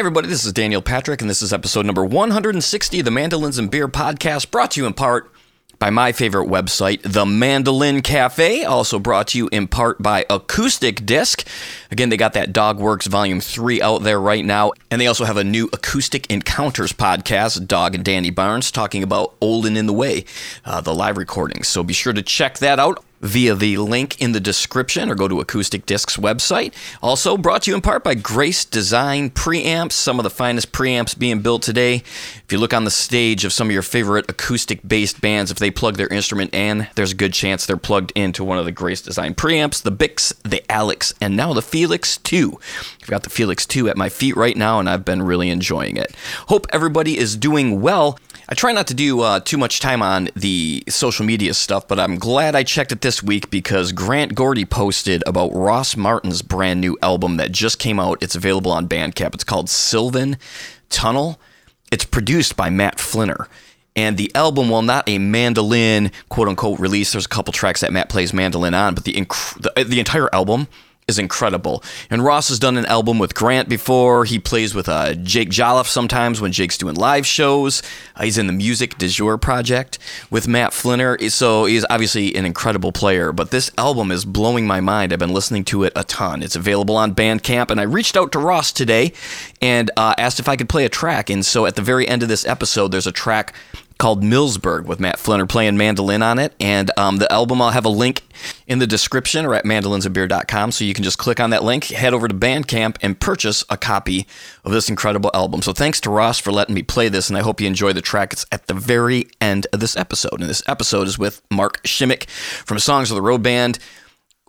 everybody, this is Daniel Patrick, and this is episode number 160 of the Mandolins and Beer podcast, brought to you in part by my favorite website, The Mandolin Cafe, also brought to you in part by Acoustic Disc. Again, they got that Dog Works Volume 3 out there right now, and they also have a new Acoustic Encounters podcast, Dawg and Danny Barnes, talking about Old and in the Way, uh, the live recordings. So be sure to check that out via the link in the description or go to Acoustic Discs website. Also brought to you in part by Grace Design Preamps, some of the finest preamps being built today. If you look on the stage of some of your favorite acoustic based bands, if they plug their instrument in, there's a good chance they're plugged into one of the Grace Design preamps, the Bix, the Alex, and now the Felix 2. I've got the Felix 2 at my feet right now, and I've been really enjoying it. Hope everybody is doing well. I try not to do uh, too much time on the social media stuff, but I'm glad I checked it this week because Grant Gordy posted about Ross Martin's brand new album that just came out. It's available on Bandcamp. It's called Sylvan Tunnel. It's produced by Matt Flinner. And the album, while not a mandolin quote unquote release, there's a couple tracks that Matt plays mandolin on, but the, inc- the, the entire album is incredible. And Ross has done an album with Grant before. He plays with uh, Jake Jolliffe sometimes when Jake's doing live shows. Uh, he's in the Music du Jour project with Matt Flinner. So he's obviously an incredible player. But this album is blowing my mind. I've been listening to it a ton. It's available on Bandcamp. And I reached out to Ross today and uh, asked if I could play a track. And so at the very end of this episode, there's a track called Millsburg with Matt Flinner playing mandolin on it. And um, the album, I'll have a link in the description or at mandolinsanbeer.com. So you can just click on that link, head over to Bandcamp, and purchase a copy of this incredible album. So thanks to Ross for letting me play this, and I hope you enjoy the track. It's at the very end of this episode. And this episode is with Mark Schimick from Songs of the Road Band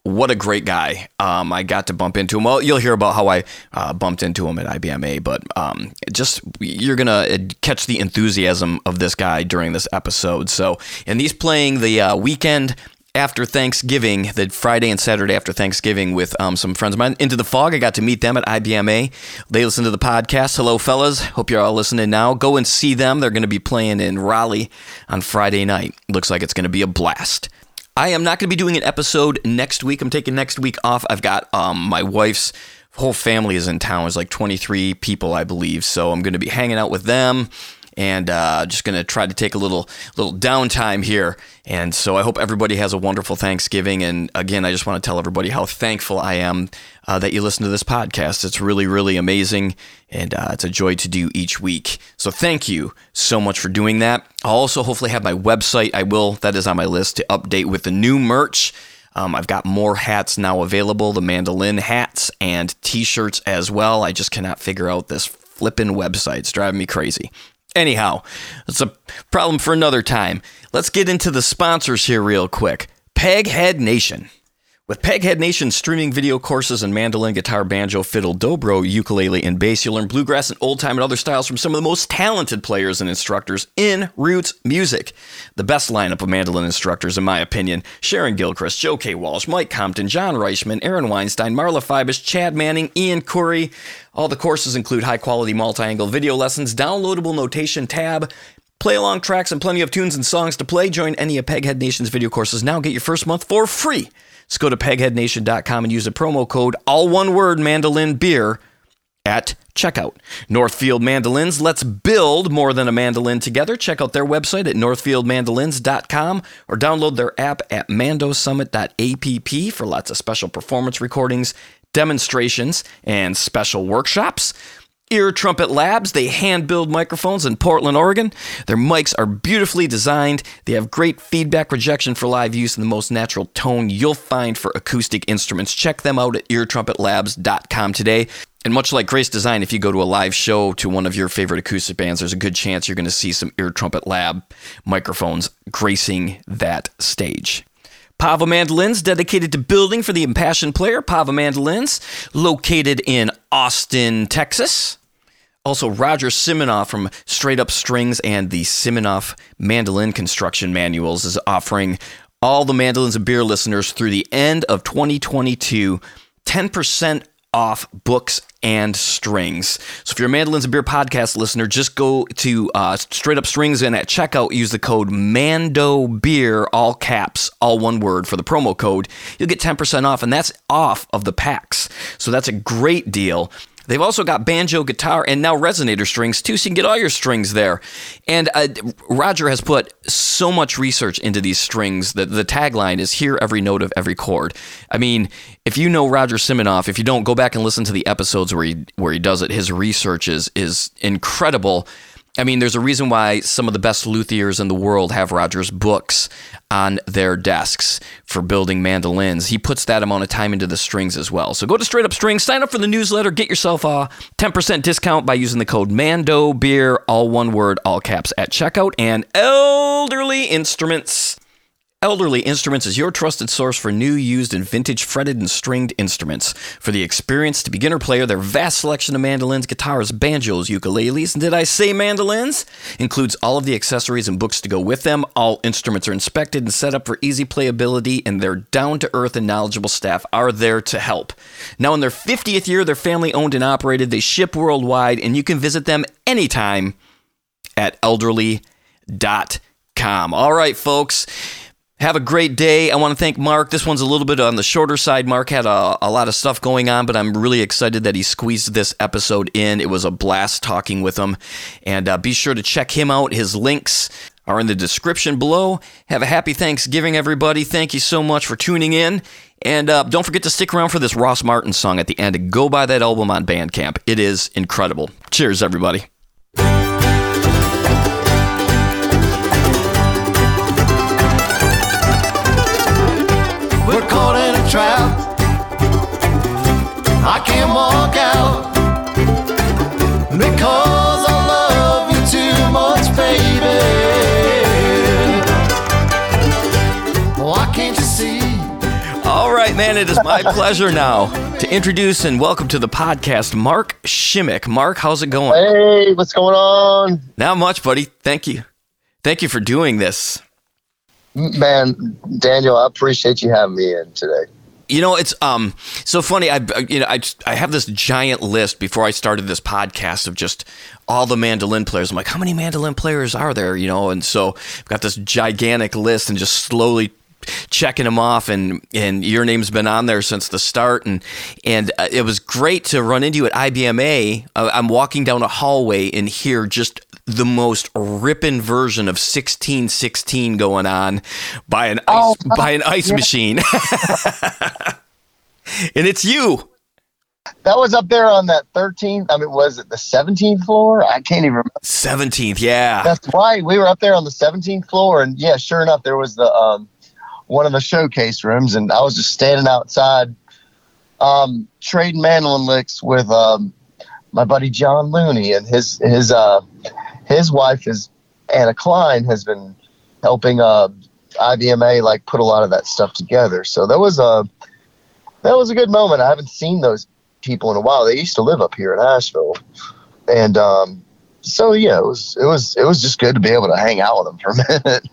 what a great guy. Um, I got to bump into him. Well, you'll hear about how I uh, bumped into him at IBMA, but um, just you're going to uh, catch the enthusiasm of this guy during this episode. So, and he's playing the uh, weekend after Thanksgiving, the Friday and Saturday after Thanksgiving, with um, some friends of mine. Into the Fog, I got to meet them at IBMA. They listen to the podcast. Hello, fellas. Hope you're all listening now. Go and see them. They're going to be playing in Raleigh on Friday night. Looks like it's going to be a blast. I am not going to be doing an episode next week. I'm taking next week off. I've got um, my wife's whole family is in town. It's like 23 people, I believe. So I'm going to be hanging out with them and uh, just going to try to take a little little downtime here. And so I hope everybody has a wonderful Thanksgiving. And again, I just want to tell everybody how thankful I am uh, that you listen to this podcast. It's really, really amazing, and uh, it's a joy to do each week. So thank you so much for doing that. I'll also hopefully have my website. I will. That is on my list to update with the new merch. Um, I've got more hats now available, the mandolin hats and t-shirts as well. I just cannot figure out this flipping website. It's driving me crazy. Anyhow, it's a problem for another time. Let's get into the sponsors here real quick. Peghead Nation. With Peghead Nation's streaming video courses in mandolin, guitar, banjo, fiddle, dobro, ukulele, and bass, you'll learn bluegrass and old time and other styles from some of the most talented players and instructors in roots music. The best lineup of mandolin instructors, in my opinion Sharon Gilchrist, Joe K. Walsh, Mike Compton, John Reischman, Aaron Weinstein, Marla Fibish, Chad Manning, Ian Curry. All the courses include high quality multi angle video lessons, downloadable notation tab, Play along tracks and plenty of tunes and songs to play. Join any of Peghead Nation's video courses now. Get your first month for free. Just go to pegheadnation.com and use the promo code, all one word, mandolin beer at checkout. Northfield Mandolins, let's build more than a mandolin together. Check out their website at northfieldmandolins.com or download their app at mandosummit.app for lots of special performance recordings, demonstrations, and special workshops. Ear Trumpet Labs. They hand build microphones in Portland, Oregon. Their mics are beautifully designed. They have great feedback rejection for live use and the most natural tone you'll find for acoustic instruments. Check them out at eartrumpetlabs.com today. And much like Grace Design, if you go to a live show to one of your favorite acoustic bands, there's a good chance you're going to see some Ear Trumpet Lab microphones gracing that stage. Pava Mandolins, dedicated to building for the impassioned player. Pava Mandolins, located in Austin, Texas. Also, Roger Siminoff from Straight Up Strings and the Siminoff Mandolin Construction Manuals is offering all the mandolins and beer listeners through the end of 2022 10% off books and strings. So if you're a Mandolins and Beer podcast listener, just go to uh, Straight Up Strings and at checkout use the code Mando Beer, all caps, all one word for the promo code. You'll get 10% off, and that's off of the packs. So that's a great deal. They've also got banjo, guitar, and now resonator strings too, so you can get all your strings there. And uh, Roger has put so much research into these strings that the tagline is "Hear every note of every chord." I mean, if you know Roger Siminoff, if you don't, go back and listen to the episodes where he where he does it. His research is is incredible. I mean, there's a reason why some of the best luthiers in the world have Roger's books on their desks for building mandolins. He puts that amount of time into the strings as well. So go to Straight Up Strings, sign up for the newsletter, get yourself a 10% discount by using the code MANDO Beer, all one word, all caps at checkout, and Elderly Instruments Elderly Instruments is your trusted source for new, used, and vintage fretted and stringed instruments. For the experienced beginner player, their vast selection of mandolins, guitars, banjos, ukuleles, and did I say mandolins? Includes all of the accessories and books to go with them. All instruments are inspected and set up for easy playability, and their down to earth and knowledgeable staff are there to help. Now, in their 50th year, they're family owned and operated. They ship worldwide, and you can visit them anytime at elderly.com. All right, folks. Have a great day. I want to thank Mark. This one's a little bit on the shorter side. Mark had a, a, lot of stuff going on, but I'm really excited that he squeezed this episode in. It was a blast talking with him. And uh, be sure to check him out. His links are in the description below. Have a happy Thanksgiving, everybody. Thank you so much for tuning in. And uh, don't forget to stick around for this Ross Martin song at the end. Go buy that album on Bandcamp. It is incredible. Cheers, everybody. I can't walk out because I love you too much, baby. Oh, Why can't you see? All right, man, it is my pleasure now to introduce and welcome to the podcast Mark Schimick. Mark, how's it going? Hey, what's going on? Not much, buddy. Thank you. Thank you for doing this. Man, Daniel, I appreciate you having me in today. You know, it's um so funny. I you know I I have this giant list before I started this podcast of just all the mandolin players. I'm like, how many mandolin players are there? You know, and so I've got this gigantic list and just slowly checking them off and and your name's been on there since the start and and uh, it was great to run into you at IBMA uh, I'm walking down a hallway and hear just the most ripping version of 1616 going on by an ice Oh, by an ice yeah. machine and it's you That was up there on that 13th. I mean, was it the 17th floor? I can't even remember. 17th yeah That's right. We were up there on the 17th floor, and yeah, sure enough, there was the um, one of the showcase rooms, and I was just standing outside, um, trading mandolin licks with um, my buddy John Looney, and his his uh, his wife is Anna Klein has been helping uh, IBMA like put a lot of that stuff together. So that was a that was a good moment. I haven't seen those people in a while. They used to live up here in Asheville, and um, so yeah, it was it was it was just good to be able to hang out with them for a minute.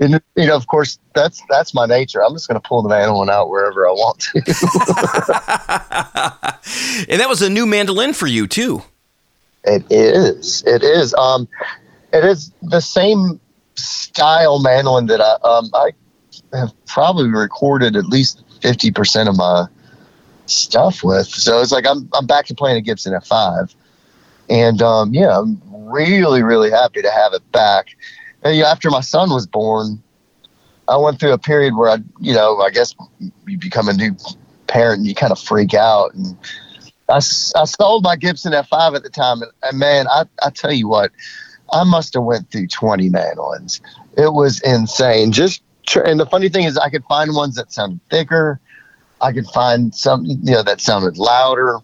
and you know, of course, that's that's my nature. I'm just going to pull the mandolin out wherever I want to. and that was a new mandolin for you too It is. It is. Um, it is the same style mandolin that I um I have probably recorded at least fifty percent of my stuff with. So it's like I'm I'm back to playing a Gibson F5, and um, yeah, I'm really really happy to have it back. And, you know, after my son was born, I went through a period where I, you know, I guess you become a new parent and you kind of freak out and. I, I sold my Gibson F5 at the time, and, and man, I, I tell you what, I must have went through 20 mandolins. It was insane. Just and the funny thing is, I could find ones that sounded thicker. I could find some, you know, that sounded louder,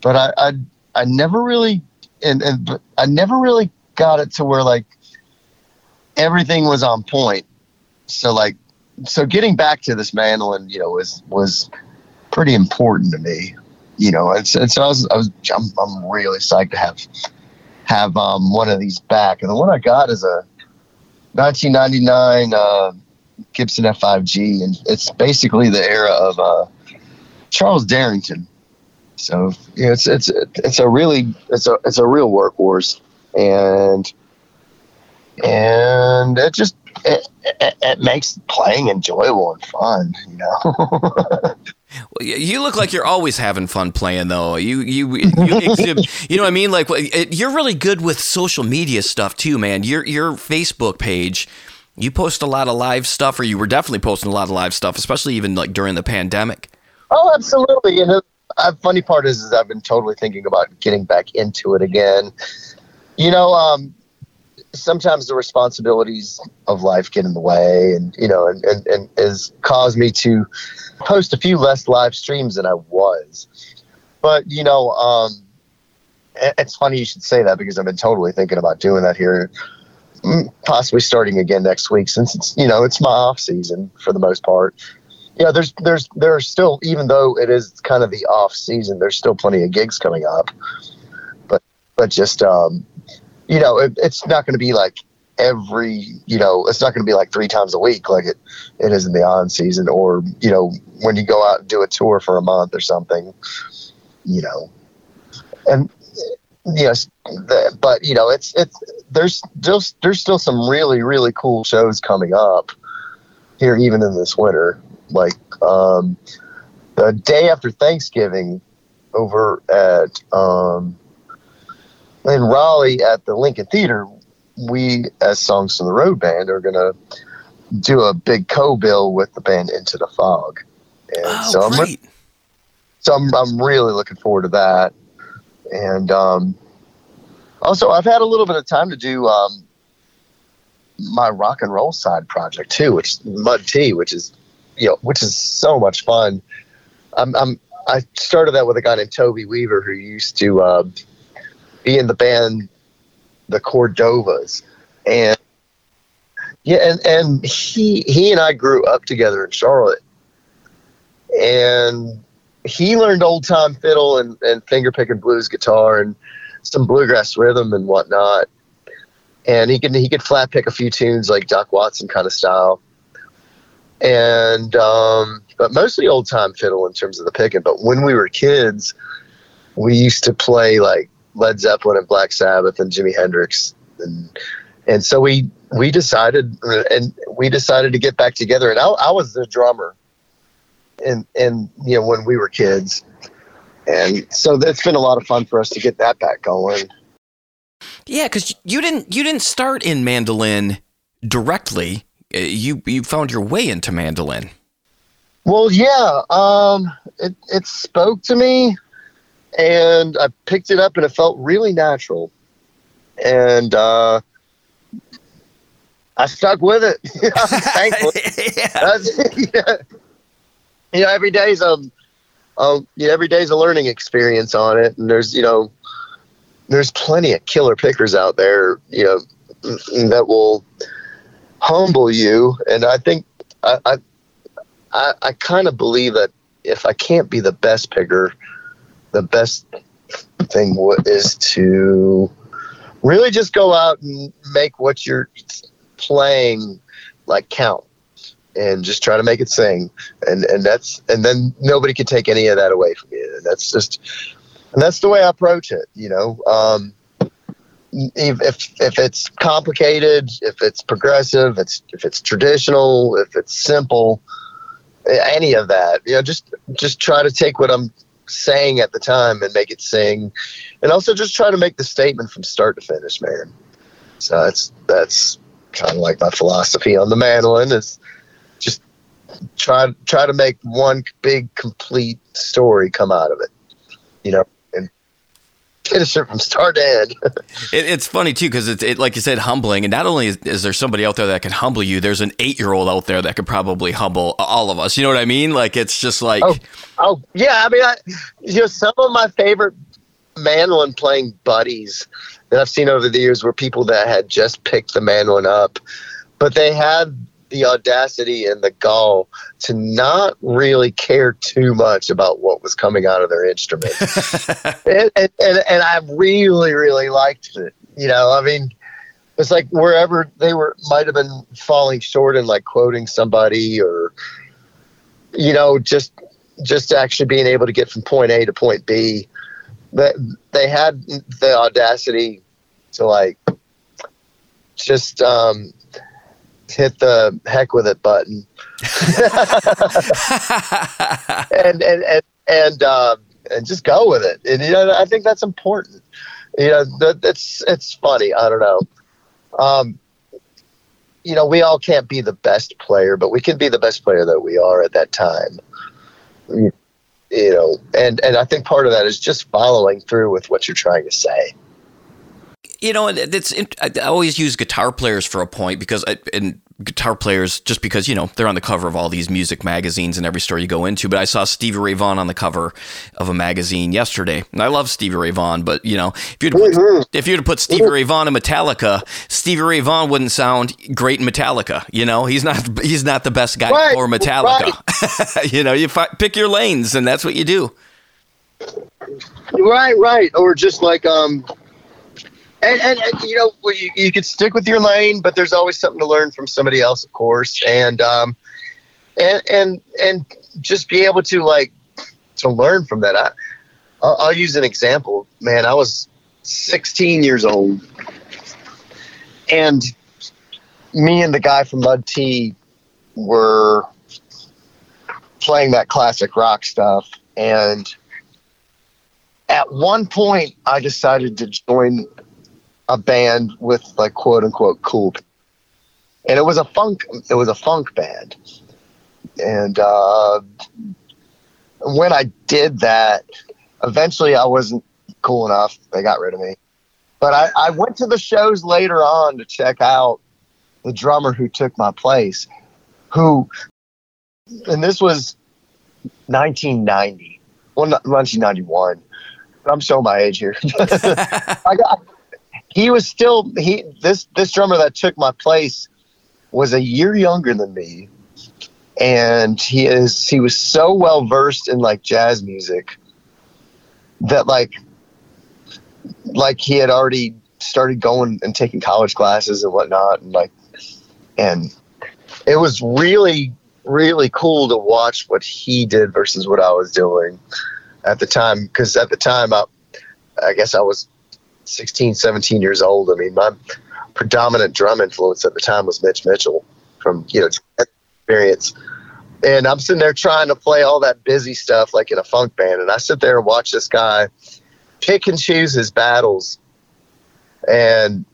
but I, I, I never really, and, and but I never really got it to where like everything was on point. So like, so getting back to this mandolin, you know, was was pretty important to me you know, so, and so I was, I was, I'm, I'm really psyched to have, have, um, one of these back. And the one I got is a 1999, uh, Gibson F5G. And it's basically the era of, uh, Charles Derrington. So, you know, it's, it's, it's a really, it's a, it's a real workhorse. And, and it just, it, it, it makes playing enjoyable and fun. You know. Well, you look like you're always having fun playing, though. You you you, exhibit, you know what I mean? Like you're really good with social media stuff too, man. Your your Facebook page, you post a lot of live stuff, or you were definitely posting a lot of live stuff, especially even like during the pandemic. Oh, absolutely. And the uh, funny part is, is I've been totally thinking about getting back into it again. You know, um, sometimes the responsibilities of life get in the way and you know and, and, and has caused me to post a few less live streams than i was. But you know um, it's funny you should say that because i've been totally thinking about doing that here mm, possibly starting again next week since it's you know it's my off season for the most part. Yeah there's there's there's still even though it is kind of the off season there's still plenty of gigs coming up. But but just um you know, it, it's not going to be like every, you know, it's not going to be like three times a week like it, it is in the on season or, you know, when you go out and do a tour for a month or something, you know, and yes, the, but you know, it's, it's, there's just, there's still some really, really cool shows coming up here, even in this winter. Like, um, the day after Thanksgiving over at, um, in Raleigh at the Lincoln Theater, we, as Songs from the Road band, are going to do a big co-bill with the band Into the Fog. And oh, so I'm, great. so I'm, I'm really looking forward to that. And um, also, I've had a little bit of time to do um, my rock and roll side project too, which is Mud Tea, which is you know, which is so much fun. I'm, I'm I started that with a guy named Toby Weaver who used to uh, be in the band the Cordovas, and yeah, and, and he he and I grew up together in Charlotte, and he learned old time fiddle and, and finger picking blues guitar and some bluegrass rhythm and whatnot. And he could he could flat pick a few tunes like Doc Watson kind of style. And um, but mostly old time fiddle in terms of the picking. But when we were kids, we used to play like Led Zeppelin and Black Sabbath and Jimi Hendrix, and and so we we decided and we decided to get back together. And I, I was the drummer, and and you know when we were kids, and so it's been a lot of fun for us to get that back going. Yeah, because you didn't you didn't start in mandolin directly. Uh, you you found your way into mandolin. Well, yeah, um, it it spoke to me and I picked it up and it felt really natural. And uh, I stuck with it. I'm thankful. yeah. yeah. You know, every day's a, a you know, every day's a learning experience on it, and there's you know, there's plenty of killer pickers out there, you know, that will humble you. And I think I I, I, I kind of believe that if I can't be the best picker, the best thing is to really just go out and make what you're playing like count and just try to make it sing. And and that's and then nobody can take any of that away from you. And that's just and that's the way i approach it you know? Um, if, if if it's complicated if it's progressive it's if it's traditional if it's simple any of that you know just just try to take what i'm saying at the time and make it sing, and also just try to make the statement from start to finish, man. So that's that's kind of like my philosophy on the mandolin is just try try to make one big complete story come out of it, you know, finish it from start to end. it, it's funny too because it's it, like you said, humbling. And not only is, is, there somebody out there that can humble you, there's an eight year old out there that could probably humble all of us. You know what I mean? Like it's just like, oh, oh yeah. I mean, I, you know, some of my favorite mandolin playing buddies that I've seen over the years were people that had just picked the mandolin up, but they had the audacity and the gall to not really care too much about what was coming out of their instrument. and, and, and, I really, really liked it. You know, I mean, it's like wherever they were might have been falling short in like quoting somebody or, you know, just just actually being able to get from point A to point B. That they had the audacity to like just um, hit the heck with it button, and and and and, uh, and just go with it. And you know, I think that's important. You know, that, it's it's funny. I don't know. Um, you know, we all can't be the best player, but we can be the best player that we are at that time. You know, and and I think part of that is just following through with what you're trying to say you know, it's I always use guitar players for a point because I, and guitar players just because you know they're on the cover of all these music magazines and every store you go into. But I saw Stevie Ray Vaughan on the cover of a magazine yesterday, and I love Stevie Ray Vaughan. But you know, if you'd put, mm-hmm. if you'd put Stevie Ray Vaughan in Metallica, Stevie Ray Vaughan wouldn't sound great in Metallica. You know, he's not he's not the best guy right, for Metallica. Right. you know, you fi- pick your lanes, and that's what you do. Right, right, or just like um and, and, and, you know you, you could stick with your lane but there's always something to learn from somebody else of course. And um and and and just be able to like to learn from that. I, I'll, I'll use an example. Man i was 16 years old. And me and the guy from mud tea were playing that classic rock stuff. And at one point i decided to join a band with like quote unquote cool, and it was a funk. It was a funk band, and uh, when I did that, eventually I wasn't cool enough. They got rid of me. But I, I went to the shows later on to check out the drummer who took my place, who, and this was 1990, well, 1991. I'm showing my age here. I got he was still he this this drummer that took my place was a year younger than me. And he is he was so well versed in like jazz music that like like he had already started going and taking college classes and whatnot and like and it was really really cool to watch what he did versus what I was doing at the time because at the time I I guess I was 16, 17 years old. I mean, my predominant drum influence at the time was Mitch Mitchell from, you know, experience. And I'm sitting there trying to play all that busy stuff like in a funk band. And I sit there and watch this guy pick and choose his battles and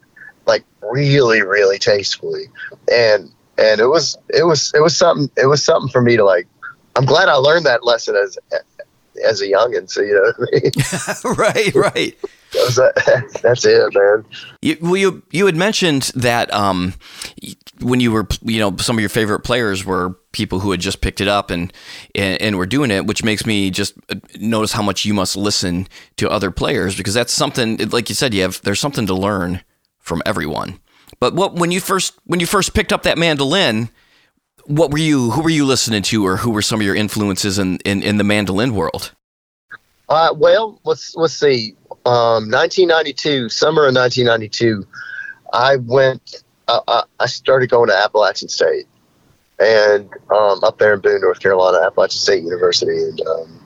like really, really tastefully. And, and it was, it was, it was something, it was something for me to like, I'm glad I learned that lesson as, as a youngin. So, you know I mean? right, right. that's it, man. You, well, you you had mentioned that um, when you were, you know, some of your favorite players were people who had just picked it up and, and and were doing it, which makes me just uh, notice how much you must listen to other players because that's something, like you said, you have there's something to learn from everyone. But what when you first when you first picked up that mandolin, what were you who were you listening to, or who were some of your influences in in, in the mandolin world? Uh, well, let's let's see um, 1992, summer of 1992, I went. Uh, I started going to Appalachian State, and um, up there in Boone, North Carolina, Appalachian State University, and um,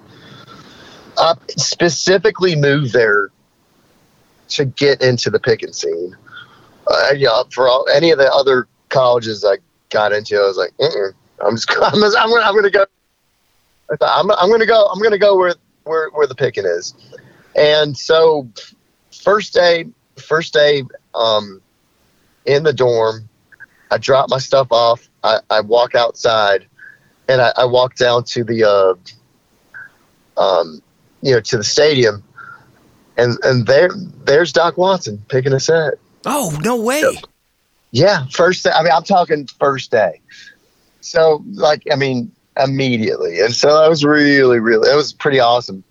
I specifically moved there to get into the picking scene. Uh, yeah, for all, any of the other colleges I got into, I was like, I'm just, I'm, just, I'm, gonna, I'm gonna go. I'm, I'm gonna go. I'm gonna go where where where the picking is. And so, first day, first day um, in the dorm, I drop my stuff off. I, I walk outside, and I, I walk down to the, uh, um, you know, to the stadium, and and there there's Doc Watson picking a set. Oh no way! Yeah, first day. I mean, I'm talking first day. So like, I mean, immediately, and so that was really, really, it was pretty awesome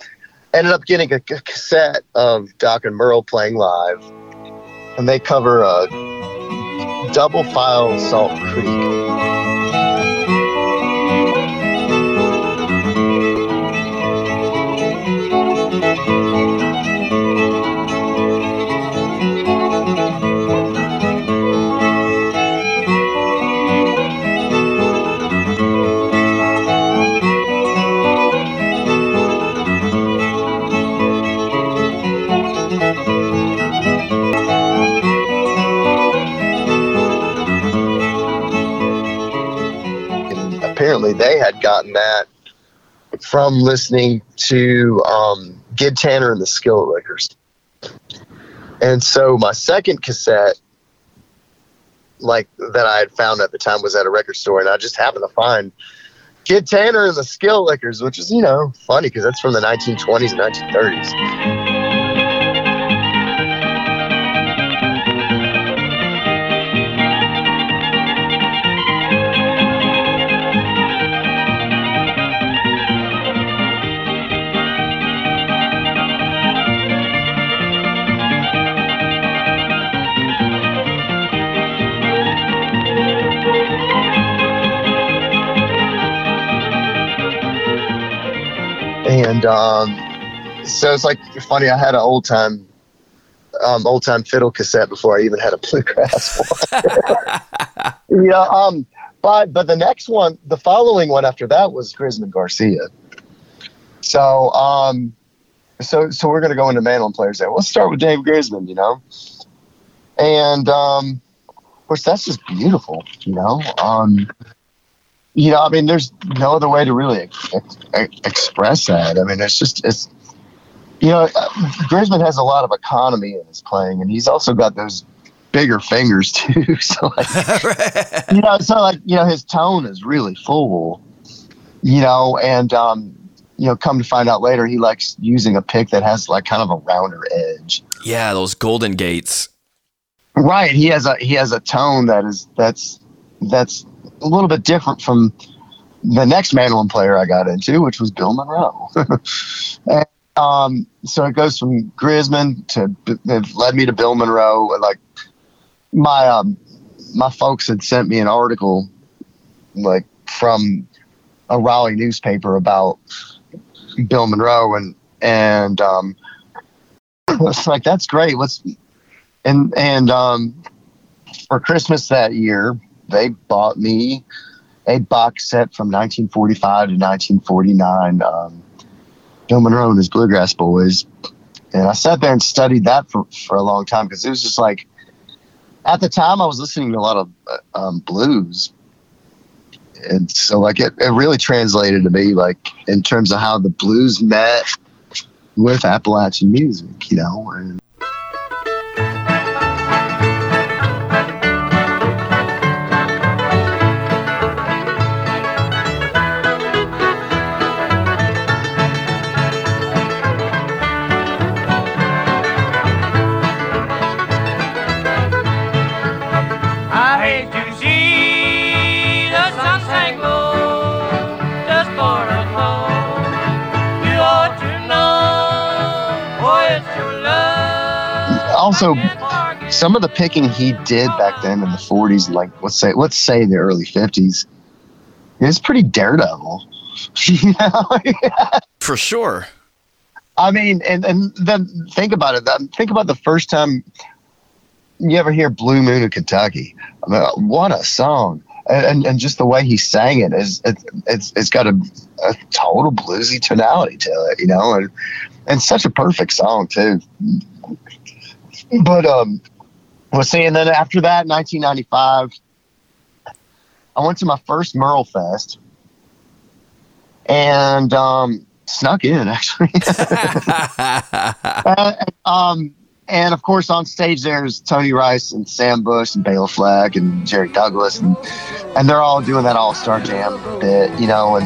ended up getting a, cassette of Doc and Merle playing live, and they cover a double file Salt Creek. Gotten that from listening to um, Gid Tanner and the Skillet Lickers. And so my second cassette, like that I had found at the time, was at a record store, and I just happened to find Gid Tanner and the Skillet Lickers, which is you know funny because that's from the 1920s and 1930s. And um, so it's like funny. I had an old time, um, old time fiddle cassette before I even had a bluegrass one. yeah, um, but but the next one, the following one after that was Grisman Garcia. So um, so so we're gonna go into mandolin players there. Let's start with Dave Grisman, you know, and um, of course that's just beautiful, you know. Um, you know, I mean, there's no other way to really ex- ex- express that. I mean, it's just, it's, you know, Grisman has a lot of economy in his playing, and he's also got those bigger fingers too. so, like, you know, so like, you know, his tone is really full, you know, and, um, you know, come to find out later, he likes using a pick that has like kind of a rounder edge. Yeah, those golden gates. Right. He has a he has a tone that is that's that's a little bit different from the next mandolin player I got into, which was Bill Monroe. and, um, so it goes from Grisman to it led me to Bill Monroe. Like my um, my folks had sent me an article like from a Raleigh newspaper about Bill Monroe and and um, it's like that's great. Let's and and um, for Christmas that year they bought me a box set from 1945 to 1949, um, Bill Monroe and his Bluegrass Boys. And I sat there and studied that for, for a long time because it was just like, at the time, I was listening to a lot of uh, um, blues. And so, like, it, it really translated to me, like, in terms of how the blues met with Appalachian music, you know. And, also some of the picking he did back then in the 40s like let's say let's say the early 50s is pretty daredevil you know? for sure. I mean and, and then think about it think about the first time you ever hear blue moon of kentucky. I mean, what a song. And, and just the way he sang it is it, it's it's got a, a total bluesy tonality to it you know? And and such a perfect song too but um, was saying then after that, 1995, I went to my first Merle Fest and um, snuck in actually. and, um, and of course, on stage there's Tony Rice and Sam Bush and Bela Fleck and Jerry Douglas, and and they're all doing that All Star Jam bit, you know, and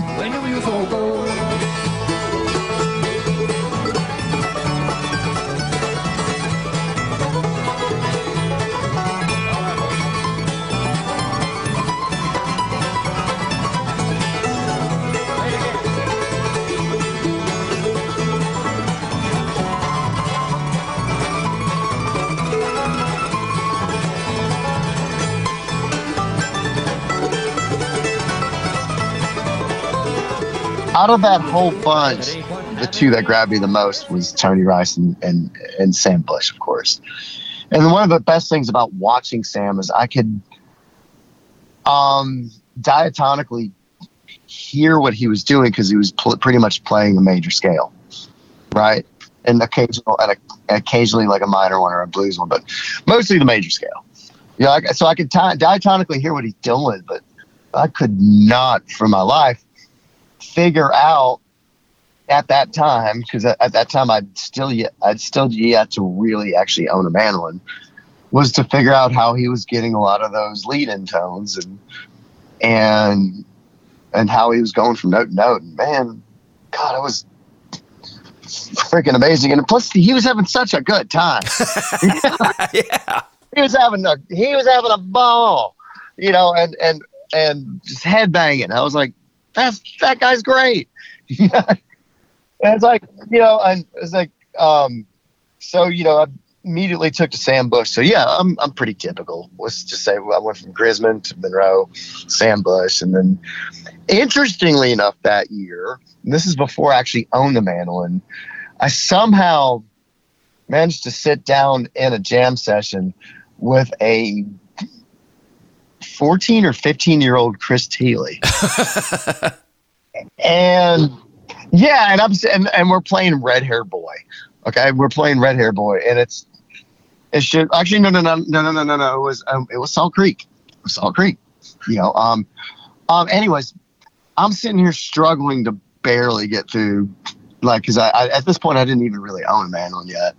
out of that whole bunch, the two that grabbed me the most was Tony Rice and, and, and Sam Bush, of course. And one of the best things about watching Sam is I could um, diatonically hear what he was doing because he was pl- pretty much playing a major scale, right? And occasional, and a, occasionally like a minor one or a blues one, but mostly the major scale. Yeah, you know, so I could t- diatonically hear what he's doing, but I could not, for my life, figure out at that time because at, at that time I'd still yet I'd still yet to really actually own a mandolin was to figure out how he was getting a lot of those lead in tones and and and how he was going from note to note. And man, God, it was freaking amazing. And plus, he was having such a good time. yeah. He was having a he was having a ball, you know, and and and just headbanging. I was like, that's that guy's great. and it's like, you know, and it's like, um, so you know, I immediately took to Sam Bush. So yeah, I'm I'm pretty typical. Let's just say I went from Grisman to Monroe, Sam Bush, and then interestingly enough, that year, this is before I actually owned the mandolin, I somehow managed to sit down in a jam session with a 14 or 15 year old Chris Thile. and yeah, and I'm and, and we're playing Red Hair Boy. Okay, we're playing Red Hair Boy, and it's it should actually no no no no no no no no it was um, it was Salt Creek, was Salt Creek. You know, um, um. Anyways, I'm sitting here struggling to barely get through, like, because I, I at this point I didn't even really own a mandolin yet.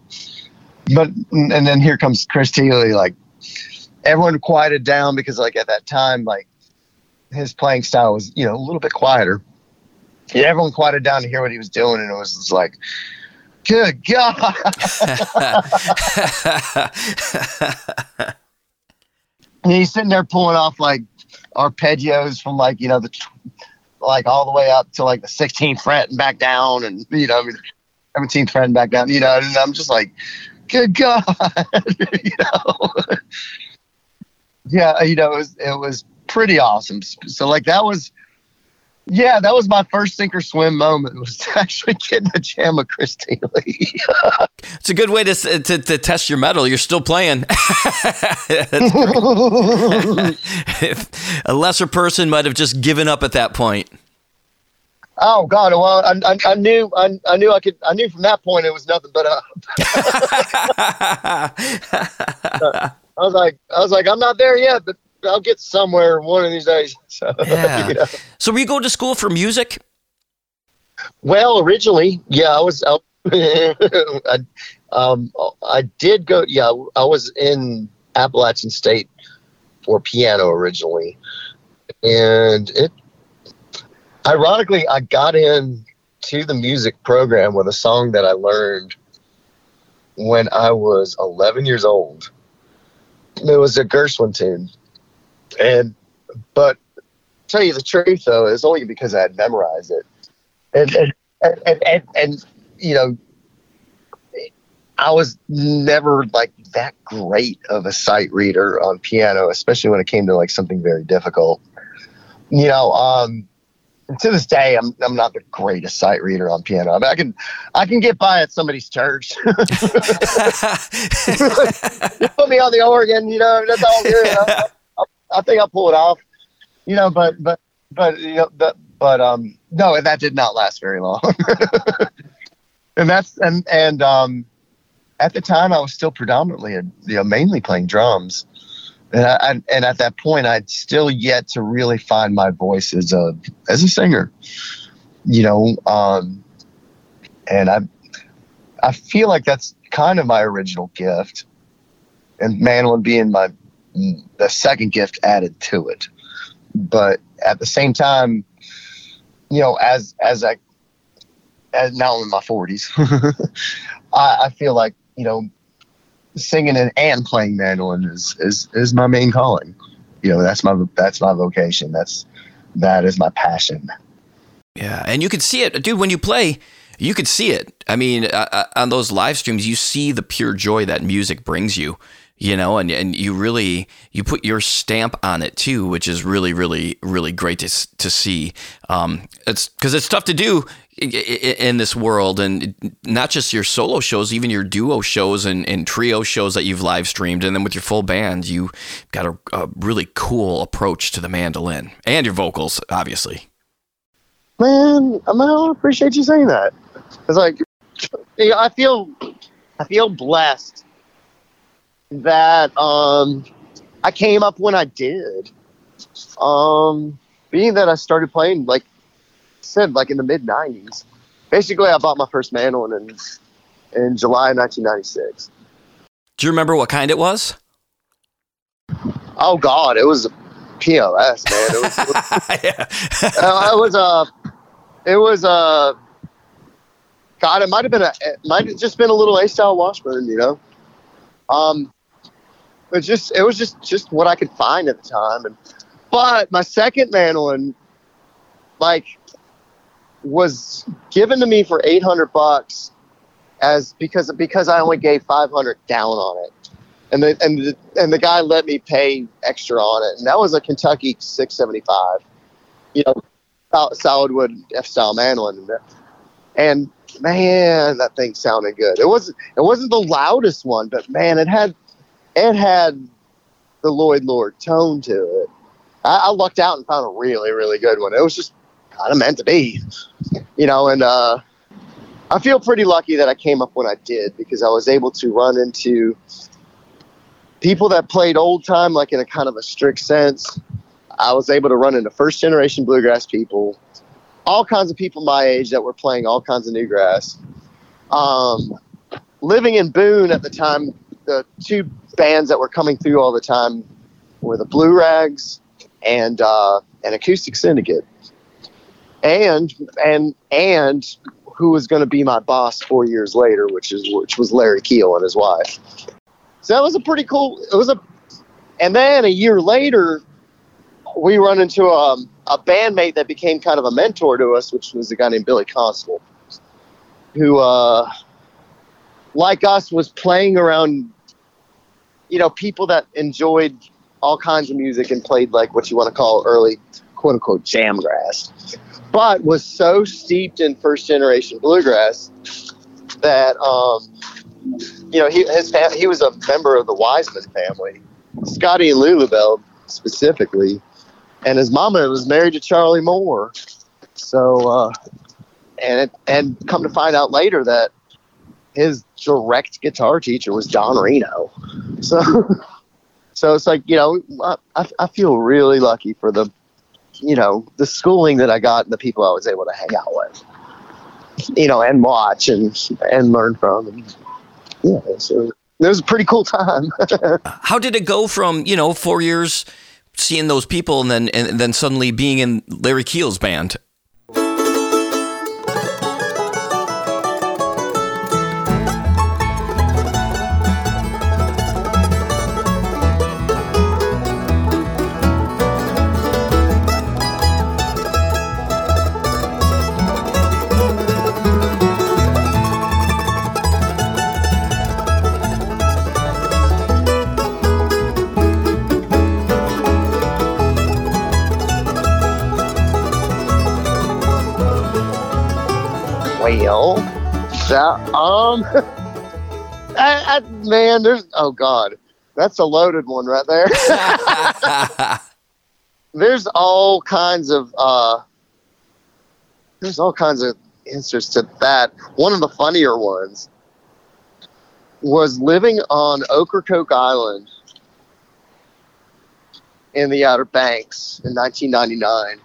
But and then here comes Chris Thile, like everyone quieted down because like at that time like his playing style was you know a little bit quieter. Yeah, everyone quieted down to hear what he was doing, and it was just like, good God. and he's sitting there pulling off like arpeggios from like you know the like all the way up to like the 16th fret and back down, and you know 17th fret and back down. You know, and I'm just like, good God, you know. Yeah, you know, it was it was pretty awesome. So like that was yeah, that was my first sink or swim moment. Was actually getting a jam with Chris Thile. it's a good way to, to, to test your metal. You're still playing. a lesser person might have just given up at that point. Oh God! Well, I, I, I knew I, I, knew I could I knew from that point it was nothing but up. I was like I was like I'm not there yet, but I'll get somewhere one of these days. So, yeah. You know. So were you going to school for music? Well, originally, yeah, I was. I, um, I did go. Yeah, I was in Appalachian State for piano originally, and it. Ironically, I got in to the music program with a song that I learned when I was 11 years old. It was a Gershwin tune and but tell you the truth though, it's only because I had memorized it. And and and, and, and, and you know I was never like that great of a sight reader on piano, especially when it came to like something very difficult. You know, um, to this day, I'm I'm not the greatest sight reader on piano. I mean, I can I can get by at somebody's church. put me on the organ, you know, that's all good. I think I'll pull it off. You know, but but but you know, but, but um, no, that did not last very long. and that's and and um, at the time I was still predominantly a, you know mainly playing drums. And, I, and at that point, I'd still yet to really find my voice as a as a singer, you know. Um, and I I feel like that's kind of my original gift, and mandolin being my the second gift added to it. But at the same time, you know, as as I as now I'm in my forties, I, I feel like you know, singing and, and playing mandolin is, is is my main calling. You know, that's my that's my vocation. That's that is my passion. Yeah, and you can see it, dude. When you play, you could see it. I mean, uh, uh on those live streams, you see the pure joy that music brings you you know, and, and you really you put your stamp on it too, which is really really really great to to see. Um, it's because it's tough to do in this world, and not just your solo shows, even your duo shows and, and trio shows that you've live streamed, and then with your full band, you got a, a really cool approach to the mandolin and your vocals, obviously. Man, I, appreciate you saying that. It's like I feel I feel blessed that um, I came up when I did. Um, being that I started playing like said, like in the mid '90s. Basically, I bought my first mandolin in in July 1996. Do you remember what kind it was? Oh God, it was a POS, man. It was, it was, yeah. uh, it was a, it was a. God, it might have been a, it might have just been a little A style Washburn, you know. Um, but just it was just just what I could find at the time, and but my second mandolin, like, was given to me for eight hundred bucks, as because because I only gave five hundred down on it, and the and the and the guy let me pay extra on it, and that was a Kentucky six seventy five, you know, solid wood F style mandolin, and man, that thing sounded good. It wasn't it wasn't the loudest one, but man, it had it had the Lloyd Loar tone to it. I, I lucked out and found a really really good one. It was just kind of meant to be, you know, and uh, I feel pretty lucky that I came up when I did because I was able to run into people that played old time, like in a kind of a strict sense. I was able to run into first generation bluegrass people, all kinds of people my age that were playing all kinds of new grass. Um, living in Boone at the time, the two bands that were coming through all the time were the Blue Rags and uh, an Acoustic Syndicate, and and and who was going to be my boss four years later, which is which was Larry Keel and his wife. So that was a pretty cool. It was a, and then a year later, we run into a, a bandmate that became kind of a mentor to us, which was a guy named Billy Constable, who, uh, like us, was playing around, you know, people that enjoyed all kinds of music and played like what you want to call early quote unquote jam grass, but was so steeped in first generation bluegrass that, um, you know, he his fam- he was a member of the Wiseman family, Scotty and Lulu Belle specifically, and his mama was married to Charlie Moore. So, uh, and it, and come to find out later that his direct guitar teacher was Don Reno. So, so it's like you know, I, I feel really lucky for the, you know, the schooling that I got and the people I was able to hang out with, you know, and watch and and learn from. And, yeah, so it was a pretty cool time. How did it go from you know four years seeing those people and then and then suddenly being in Larry Keel's band? That, um, I, I, man, there's oh god, that's a loaded one right there. there's all kinds of uh, there's all kinds of answers to that. One of the funnier ones was living on Ocracoke Island in the Outer Banks in 1999,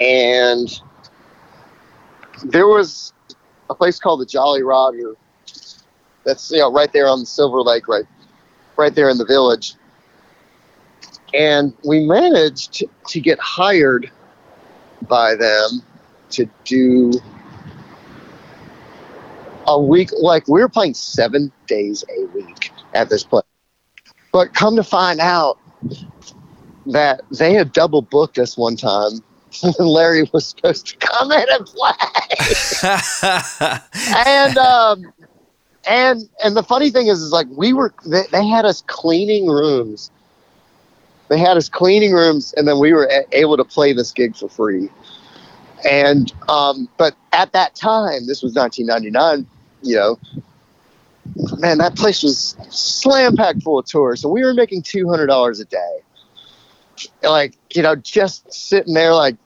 and there was a place called the Jolly Roger. That's you know right there on the Silver Lake, right, right there in the village. And we managed to get hired by them to do a week. Like we were playing seven days a week at this place, but come to find out that they had double booked us one time Larry was supposed to come in and play. and um, and and the funny thing is, is like we were they, they, had us cleaning rooms. They had us cleaning rooms, and then we were a- able to play this gig for free. And um, but at that time, this was 1999. You know, man, that place was slam packed full of tourists, and we were making two hundred dollars a day like you know just sitting there like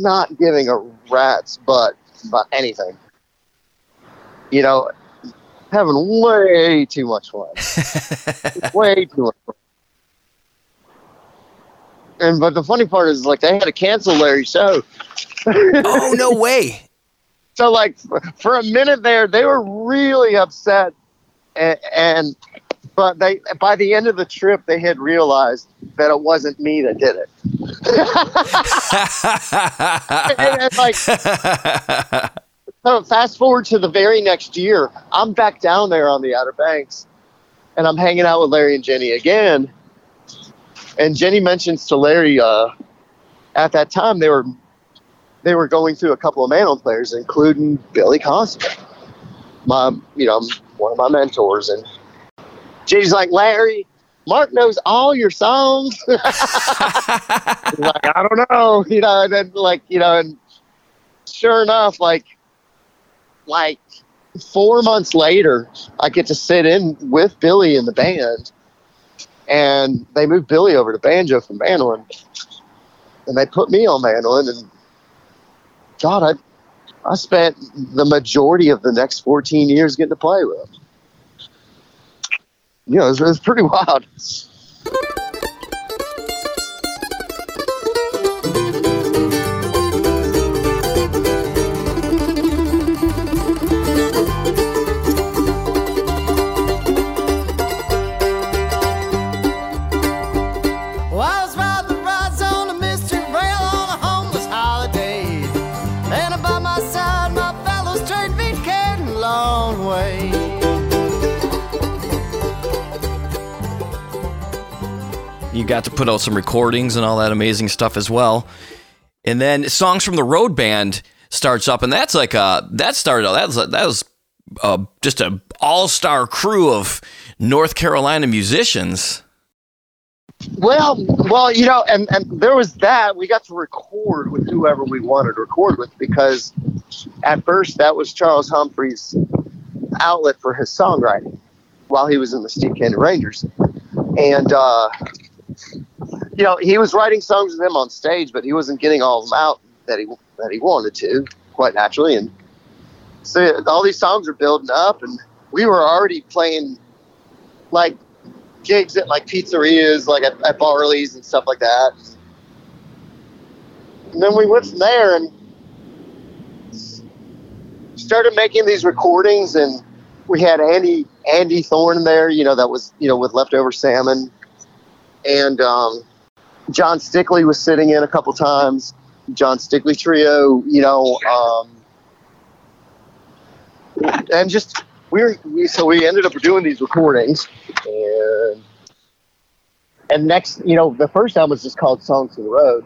not giving a rat's butt about anything you know having way too much fun way too much fun and but the funny part is like they had to cancel Larry's show. oh no way! So like for a minute there, they were really upset, and, and but they by the end of the trip they had realized that it wasn't me that did it. and, like so fast forward to the very next year, I'm back down there on the Outer Banks, and I'm hanging out with Larry and Jenny again. And Jenny mentions to Larry, uh, at that time they were they were going through a couple of mandolin players, including Billy Constable, my you know one of my mentors, and Jenny's like Larry. Mark knows all your songs. like I don't know, you know, and then like you know, and sure enough, like like four months later, I get to sit in with Billy in the band, and they moved Billy over to banjo from mandolin, and they put me on mandolin, and God, I I spent the majority of the next 14 years getting to play with them. You know, it was, it was pretty wild. You got to put out some recordings and all that amazing stuff as well. And then songs from the road band starts up, and that's like a that started that was that was uh, just a all star crew of North Carolina musicians. Well, well, you know, and, and there was that. We got to record with whoever we wanted to record with because at first that was Charles Humphrey's outlet for his songwriting while he was in the Steep Canyon Rangers. And, uh, you know, he was writing songs with them on stage, but he wasn't getting all of them out that he that he wanted to, quite naturally. And so all these songs are building up, and we were already playing like gigs at like pizzerias, like at, at Barley's and stuff like that. And then we went from there and started making these recordings, and we had Andy Andy Thorn there, you know, that was you know with leftover salmon, and um, John Stickley was sitting in a couple times. John Stickley Trio, you know, um, and just we we, so we ended up doing these recordings, and and next, you know, the first album was just called Songs of the Road.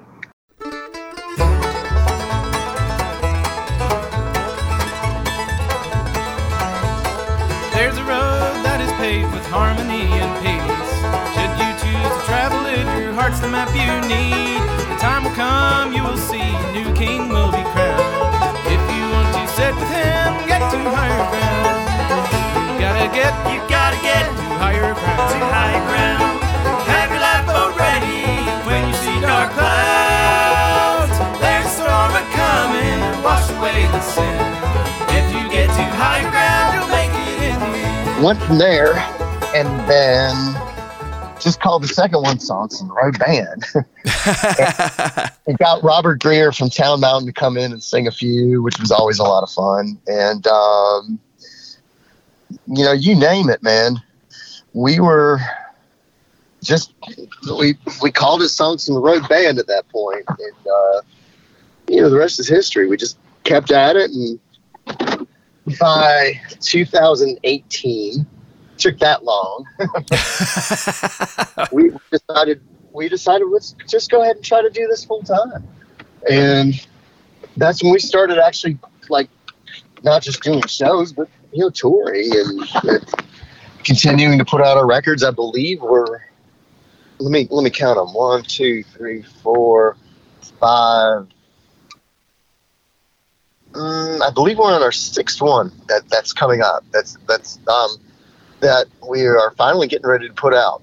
Heart's the map you need. The time will come, you will see, a new king will be crowned. If you want to sit with him, get to higher ground. You gotta get, you gotta get to higher ground. To higher ground. Have your lifeboat ready when you see dark clouds. There's a storm a coming, wash away the sin. If you get to high ground, you'll make it in. Went from there, and then just called the second one Songs of the Road Band. and got Robert Greer from Town Mountain to come in and sing a few, which was always a lot of fun. And um, you know, you name it, man. We were just we we called it Songs of the Road Band at that point. point, and uh, you know the rest is history. We just kept at it, and by 2018, took that long. we decided we decided let's just go ahead and try to do this full time, and that's when we started actually like not just doing shows, but you know touring and, and continuing to put out our records. I believe we're let me let me count them one, two, three, four, five. Mm, I believe we're on our sixth one that that's coming up. That's that's um that we are finally getting ready to put out.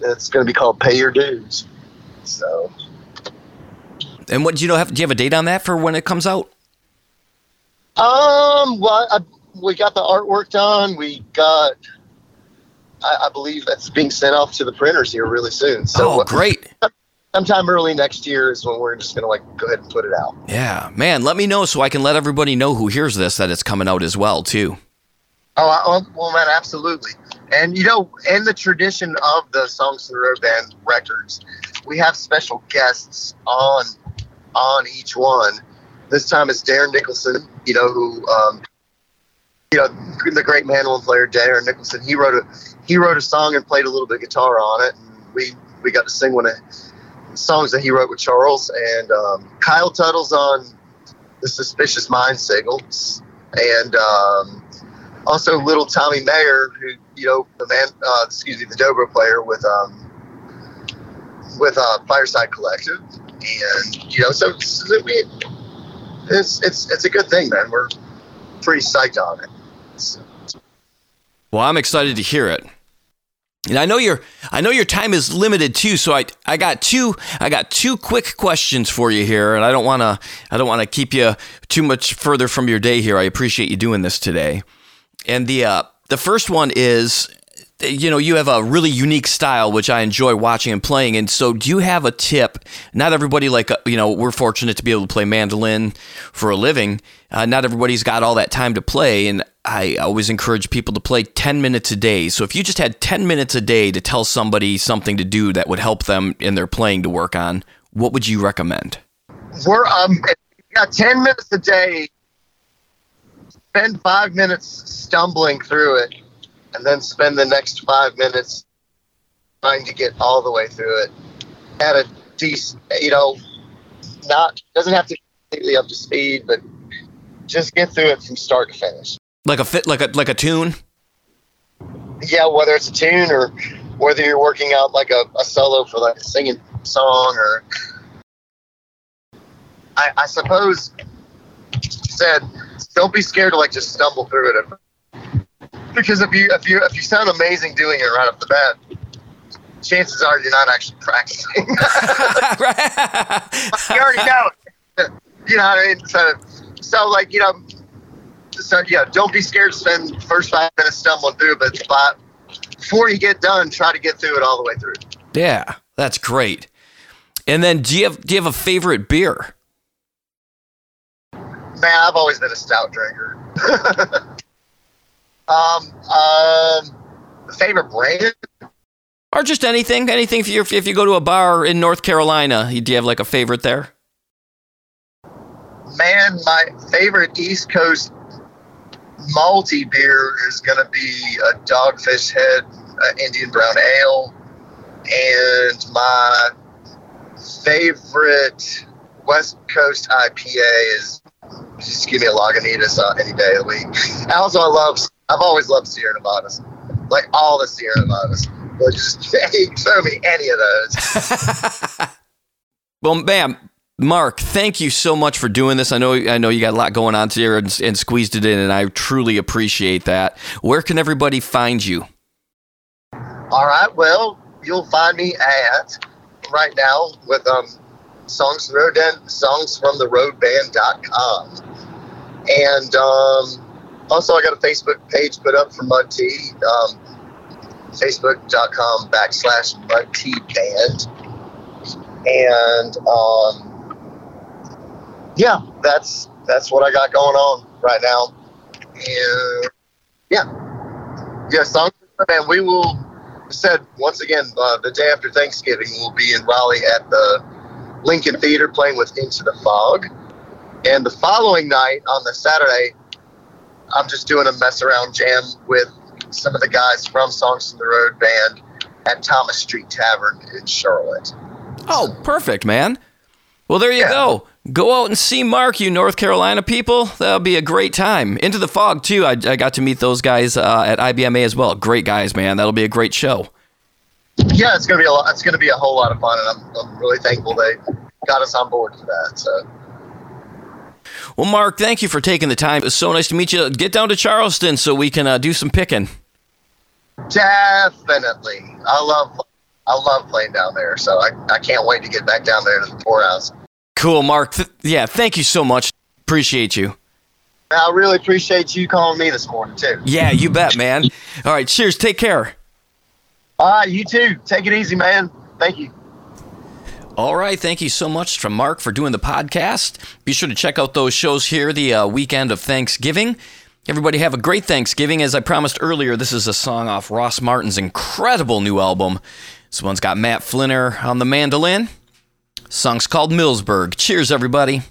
It's going to be called Pay Your Dues. So And what do you know? Have, do you have a date on that for when it comes out? Um, well, I, we got the artwork done. We got, I, I believe that's being sent off to the printers here really soon. So oh, great! sometime early next year is when we're just gonna like go ahead and put it out. Yeah, man. Let me know so I can let everybody know who hears this that it's coming out as well too. Oh, I, oh, well, man, absolutely. And you know, in the tradition of the Songs of the Road Band records, we have special guests on on each one. This time it's Darren Nicholson, you know, who um, you know, the great mandolin player Darren Nicholson. He wrote a he wrote a song and played a little bit of guitar on it. And we we got to sing one of songs that he wrote with Charles. And um, Kyle Tuttle's on the Suspicious Mind signals, and um, also little Tommy Maher, who you know the man, uh, excuse me, the dobro player with um, with uh, Fireside Collective, and you know, so, so we, it's it's it's a good thing, man. We're pretty psyched on it. So, Well, I'm excited to hear it. And I know your I know your time is limited too, so I I got two I got two quick questions for you here, and I don't wanna I don't wanna keep you too much further from your day here. I appreciate you doing this today. And the uh, the first one is you know you have a really unique style which i enjoy watching and playing. And so do you have a tip? Not everybody like uh, you know we're fortunate to be able to play mandolin for a living. Uh, not everybody's got all that time to play. And i always encourage people to play 10 minutes a day. So if you just had 10 minutes a day to tell somebody something to do that would help them in their playing to work on what would you recommend? We're um, got ten minutes a day. Spend five minutes stumbling through it, and then spend the next five minutes trying to get all the way through it at a decent, you know, not doesn't have to be completely up to speed, but just get through it from start to finish. like a fit like a like a tune Yeah, whether it's a tune or whether you're working out like a, a solo for like a singing song or I, I suppose said don't be scared to like just stumble through it. Because if you if you if you sound amazing doing it right off the bat chances are you're not actually practicing. You already know. It. you know what I mean? So so like you know so yeah don't be scared to spend the first five minutes stumbling through but before you get done try to get through it all the way through. Yeah that's great. And then do you have do you have a favorite beer Man, I've always been a stout drinker. um, um, favorite brand? Or just anything, anything. If you if you go to a bar in North Carolina, do you have like a favorite there? Man, my favorite East Coast malty beer is gonna be a Dogfish Head uh, Indian Brown Ale, and my favorite West Coast IPA is just give me a Lagunitas uh, any day of the week. Also, I love I've always loved Sierra Nevadas, like all the Sierra Nevadas. But just throw me any of those. Well, ma'am, Mark, thank you so much for doing this. I know I know you got a lot going on here and, and squeezed it in, and I truly appreciate that. Where can everybody find you? All right, well, you'll find me at right now with um songs from the road band, songs from the roadband.com. And um, also, I got a Facebook page put up for Mud Tea, um, facebook.com backslash Mud Tea Band. And um, yeah, that's that's what I got going on right now. And yeah, yeah, songs band. We will said once again uh, the day after Thanksgiving we'll be in Raleigh at the Lincoln Theater playing with Into the Fog. And the following night on the Saturday, I'm just doing a mess around jam with some of the guys from Songs from the Road band at Thomas Street Tavern in Charlotte. Oh, perfect, man. Well, there you Yeah. go. Go out and see Mark, you North Carolina people. That'll be a great time. Into the Fog, too. I, I got to meet those guys uh, at IBMA as well. Great guys, man. That'll be a great show. Yeah, it's gonna be a lot. It's gonna be a whole lot of fun, and I'm, I'm really thankful they got us on board for that. So Well, Mark, thank you for taking the time. It's so nice to meet you. Get down to Charleston so we can uh, do some picking. definitely, I love I love playing down there. So I, I can't wait to get back down there to the poorhouse. Cool, Mark. Th- yeah, thank you so much. Appreciate you. I really appreciate you calling me this morning too. Yeah, you bet, man. All right, cheers. Take care. All right, you too. Take it easy, man. Thank you. All right. Thank you so much to Mark for doing the podcast. Be sure to check out those shows here the uh, weekend of Thanksgiving. Everybody have a great Thanksgiving. As I promised earlier, this is a song off Ross Martin's incredible new album. This one's got Matt Flinner on the mandolin. Song's called Millsburg. Cheers, everybody.